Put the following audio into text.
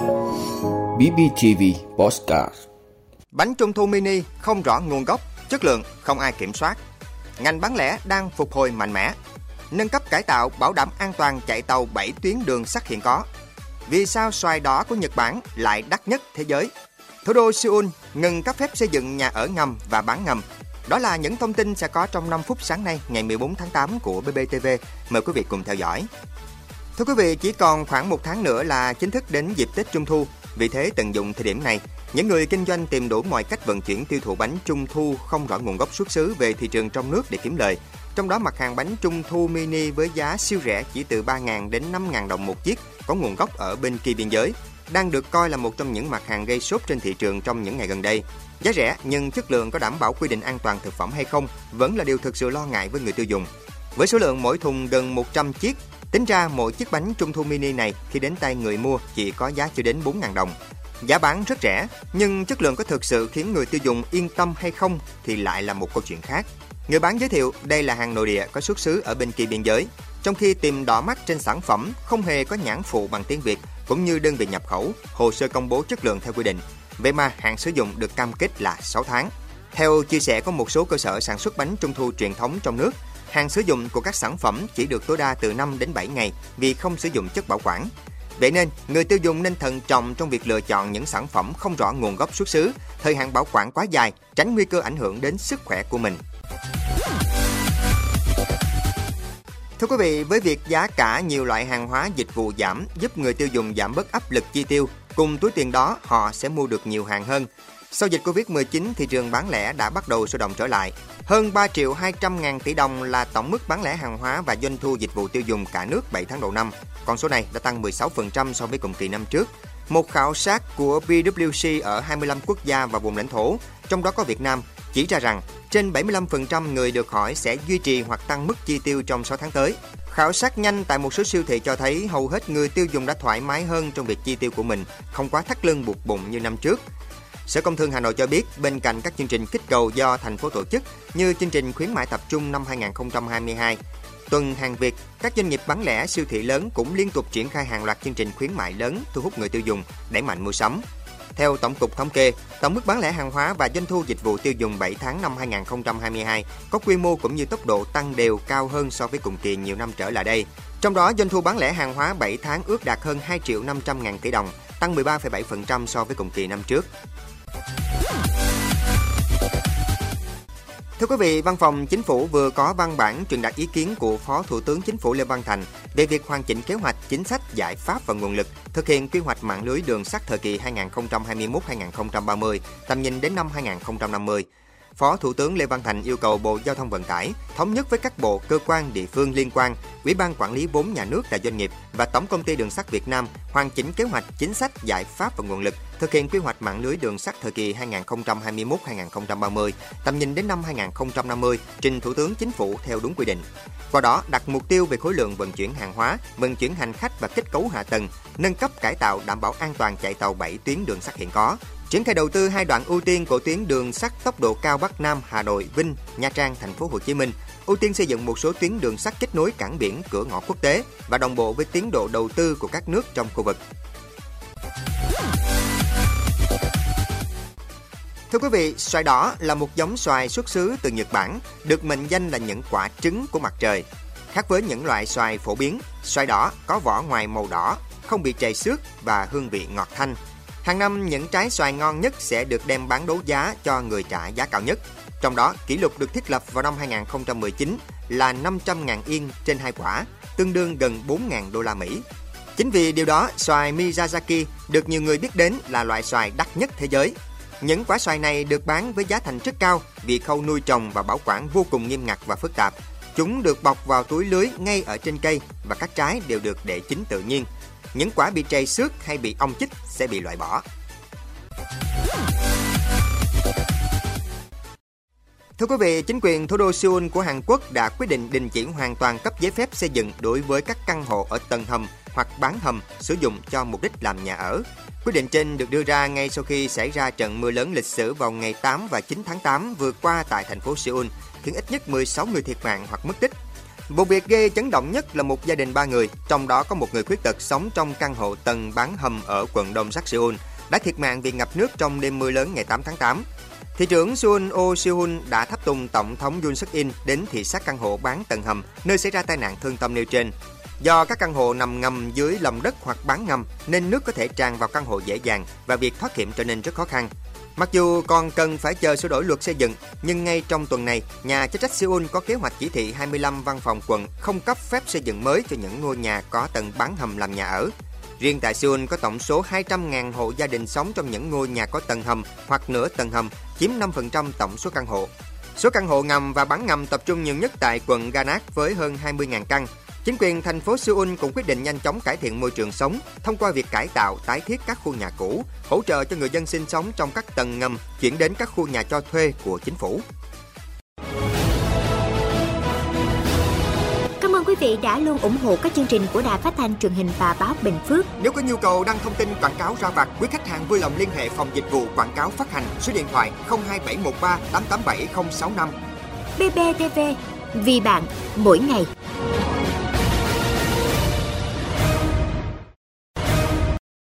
BBTV Postcard Bánh trung thu mini không rõ nguồn gốc, chất lượng không ai kiểm soát. Ngành bán lẻ đang phục hồi mạnh mẽ. Nâng cấp cải tạo bảo đảm an toàn chạy tàu 7 tuyến đường sắt hiện có. Vì sao xoài đỏ của Nhật Bản lại đắt nhất thế giới? Thủ đô Seoul ngừng cấp phép xây dựng nhà ở ngầm và bán ngầm. Đó là những thông tin sẽ có trong 5 phút sáng nay ngày 14 tháng 8 của BBTV. Mời quý vị cùng theo dõi. Thưa quý vị, chỉ còn khoảng một tháng nữa là chính thức đến dịp Tết Trung Thu. Vì thế, tận dụng thời điểm này, những người kinh doanh tìm đủ mọi cách vận chuyển tiêu thụ bánh Trung Thu không rõ nguồn gốc xuất xứ về thị trường trong nước để kiếm lời. Trong đó mặt hàng bánh Trung Thu mini với giá siêu rẻ chỉ từ 3.000 đến 5.000 đồng một chiếc, có nguồn gốc ở bên kia biên giới, đang được coi là một trong những mặt hàng gây sốt trên thị trường trong những ngày gần đây. Giá rẻ nhưng chất lượng có đảm bảo quy định an toàn thực phẩm hay không vẫn là điều thực sự lo ngại với người tiêu dùng. Với số lượng mỗi thùng gần 100 chiếc, tính ra mỗi chiếc bánh trung thu mini này khi đến tay người mua chỉ có giá chưa đến 4.000 đồng. Giá bán rất rẻ, nhưng chất lượng có thực sự khiến người tiêu dùng yên tâm hay không thì lại là một câu chuyện khác. Người bán giới thiệu đây là hàng nội địa có xuất xứ ở bên kia biên giới, trong khi tìm đỏ mắt trên sản phẩm không hề có nhãn phụ bằng tiếng Việt cũng như đơn vị nhập khẩu, hồ sơ công bố chất lượng theo quy định. Vậy mà hàng sử dụng được cam kết là 6 tháng. Theo chia sẻ của một số cơ sở sản xuất bánh trung thu truyền thống trong nước, hàng sử dụng của các sản phẩm chỉ được tối đa từ 5 đến 7 ngày vì không sử dụng chất bảo quản. Vậy nên, người tiêu dùng nên thận trọng trong việc lựa chọn những sản phẩm không rõ nguồn gốc xuất xứ, thời hạn bảo quản quá dài, tránh nguy cơ ảnh hưởng đến sức khỏe của mình. Thưa quý vị, với việc giá cả nhiều loại hàng hóa dịch vụ giảm giúp người tiêu dùng giảm bớt áp lực chi tiêu, cùng túi tiền đó họ sẽ mua được nhiều hàng hơn. Sau dịch Covid-19, thị trường bán lẻ đã bắt đầu sôi động trở lại. Hơn 3 triệu 200 ngàn tỷ đồng là tổng mức bán lẻ hàng hóa và doanh thu dịch vụ tiêu dùng cả nước 7 tháng đầu năm. Con số này đã tăng 16% so với cùng kỳ năm trước. Một khảo sát của PwC ở 25 quốc gia và vùng lãnh thổ, trong đó có Việt Nam, chỉ ra rằng trên 75% người được hỏi sẽ duy trì hoặc tăng mức chi tiêu trong 6 tháng tới. Khảo sát nhanh tại một số siêu thị cho thấy hầu hết người tiêu dùng đã thoải mái hơn trong việc chi tiêu của mình, không quá thắt lưng buộc bụng như năm trước. Sở Công Thương Hà Nội cho biết, bên cạnh các chương trình kích cầu do thành phố tổ chức như chương trình khuyến mại tập trung năm 2022, tuần hàng Việt, các doanh nghiệp bán lẻ siêu thị lớn cũng liên tục triển khai hàng loạt chương trình khuyến mại lớn thu hút người tiêu dùng, đẩy mạnh mua sắm. Theo Tổng cục Thống kê, tổng mức bán lẻ hàng hóa và doanh thu dịch vụ tiêu dùng 7 tháng năm 2022 có quy mô cũng như tốc độ tăng đều cao hơn so với cùng kỳ nhiều năm trở lại đây. Trong đó, doanh thu bán lẻ hàng hóa 7 tháng ước đạt hơn 2 triệu 500 ngàn tỷ đồng, tăng 13,7% so với cùng kỳ năm trước. Thưa quý vị, Văn phòng Chính phủ vừa có văn bản truyền đạt ý kiến của Phó Thủ tướng Chính phủ Lê Văn Thành về việc hoàn chỉnh kế hoạch, chính sách, giải pháp và nguồn lực thực hiện quy hoạch mạng lưới đường sắt thời kỳ 2021-2030, tầm nhìn đến năm 2050. Phó Thủ tướng Lê Văn Thành yêu cầu Bộ Giao thông Vận tải thống nhất với các bộ, cơ quan, địa phương liên quan, Ủy ban quản lý vốn nhà nước tại doanh nghiệp và Tổng công ty Đường sắt Việt Nam hoàn chỉnh kế hoạch, chính sách, giải pháp và nguồn lực thực hiện quy hoạch mạng lưới đường sắt thời kỳ 2021-2030, tầm nhìn đến năm 2050, trình Thủ tướng Chính phủ theo đúng quy định. Qua đó đặt mục tiêu về khối lượng vận chuyển hàng hóa, vận chuyển hành khách và kết cấu hạ tầng, nâng cấp cải tạo đảm bảo an toàn chạy tàu 7 tuyến đường sắt hiện có, triển khai đầu tư hai đoạn ưu tiên của tuyến đường sắt tốc độ cao Bắc Nam Hà Nội Vinh Nha Trang thành phố Hồ Chí Minh ưu tiên xây dựng một số tuyến đường sắt kết nối cảng biển cửa ngõ quốc tế và đồng bộ với tiến độ đầu tư của các nước trong khu vực. Thưa quý vị, xoài đỏ là một giống xoài xuất xứ từ Nhật Bản, được mệnh danh là những quả trứng của mặt trời. Khác với những loại xoài phổ biến, xoài đỏ có vỏ ngoài màu đỏ, không bị chày xước và hương vị ngọt thanh. Hàng năm, những trái xoài ngon nhất sẽ được đem bán đấu giá cho người trả giá cao nhất. Trong đó, kỷ lục được thiết lập vào năm 2019 là 500.000 yên trên hai quả, tương đương gần 4.000 đô la Mỹ. Chính vì điều đó, xoài Miyazaki được nhiều người biết đến là loại xoài đắt nhất thế giới. Những quả xoài này được bán với giá thành rất cao vì khâu nuôi trồng và bảo quản vô cùng nghiêm ngặt và phức tạp. Chúng được bọc vào túi lưới ngay ở trên cây và các trái đều được để chín tự nhiên. Những quả bị trầy xước hay bị ong chích sẽ bị loại bỏ. Thưa quý vị, chính quyền thủ đô Seoul của Hàn Quốc đã quyết định đình chỉ hoàn toàn cấp giấy phép xây dựng đối với các căn hộ ở tầng hầm hoặc bán hầm sử dụng cho mục đích làm nhà ở. Quyết định trên được đưa ra ngay sau khi xảy ra trận mưa lớn lịch sử vào ngày 8 và 9 tháng 8 vừa qua tại thành phố Seoul, khiến ít nhất 16 người thiệt mạng hoặc mất tích. Vụ việc gây chấn động nhất là một gia đình ba người, trong đó có một người khuyết tật sống trong căn hộ tầng bán hầm ở quận Đông Sắc Seoul, đã thiệt mạng vì ngập nước trong đêm mưa lớn ngày 8 tháng 8. Thị trưởng Seoul Oh Seoul đã tháp tùng Tổng thống Yoon suk in đến thị sát căn hộ bán tầng hầm nơi xảy ra tai nạn thương tâm nêu trên. Do các căn hộ nằm ngầm dưới lòng đất hoặc bán ngầm nên nước có thể tràn vào căn hộ dễ dàng và việc thoát hiểm trở nên rất khó khăn. Mặc dù còn cần phải chờ sửa đổi luật xây dựng, nhưng ngay trong tuần này, nhà chức trách Seoul có kế hoạch chỉ thị 25 văn phòng quận không cấp phép xây dựng mới cho những ngôi nhà có tầng bán hầm làm nhà ở. Riêng tại Seoul có tổng số 200.000 hộ gia đình sống trong những ngôi nhà có tầng hầm hoặc nửa tầng hầm, chiếm 5% tổng số căn hộ. Số căn hộ ngầm và bán ngầm tập trung nhiều nhất tại quận Ganak với hơn 20.000 căn. Chính quyền thành phố Seoul cũng quyết định nhanh chóng cải thiện môi trường sống thông qua việc cải tạo, tái thiết các khu nhà cũ, hỗ trợ cho người dân sinh sống trong các tầng ngầm chuyển đến các khu nhà cho thuê của chính phủ. Cảm ơn quý vị đã luôn ủng hộ các chương trình của Đài Phát thanh truyền hình và báo Bình Phước. Nếu có nhu cầu đăng thông tin quảng cáo ra vặt, quý khách hàng vui lòng liên hệ phòng dịch vụ quảng cáo phát hành số điện thoại 02713 887065. BBTV, vì bạn, mỗi ngày.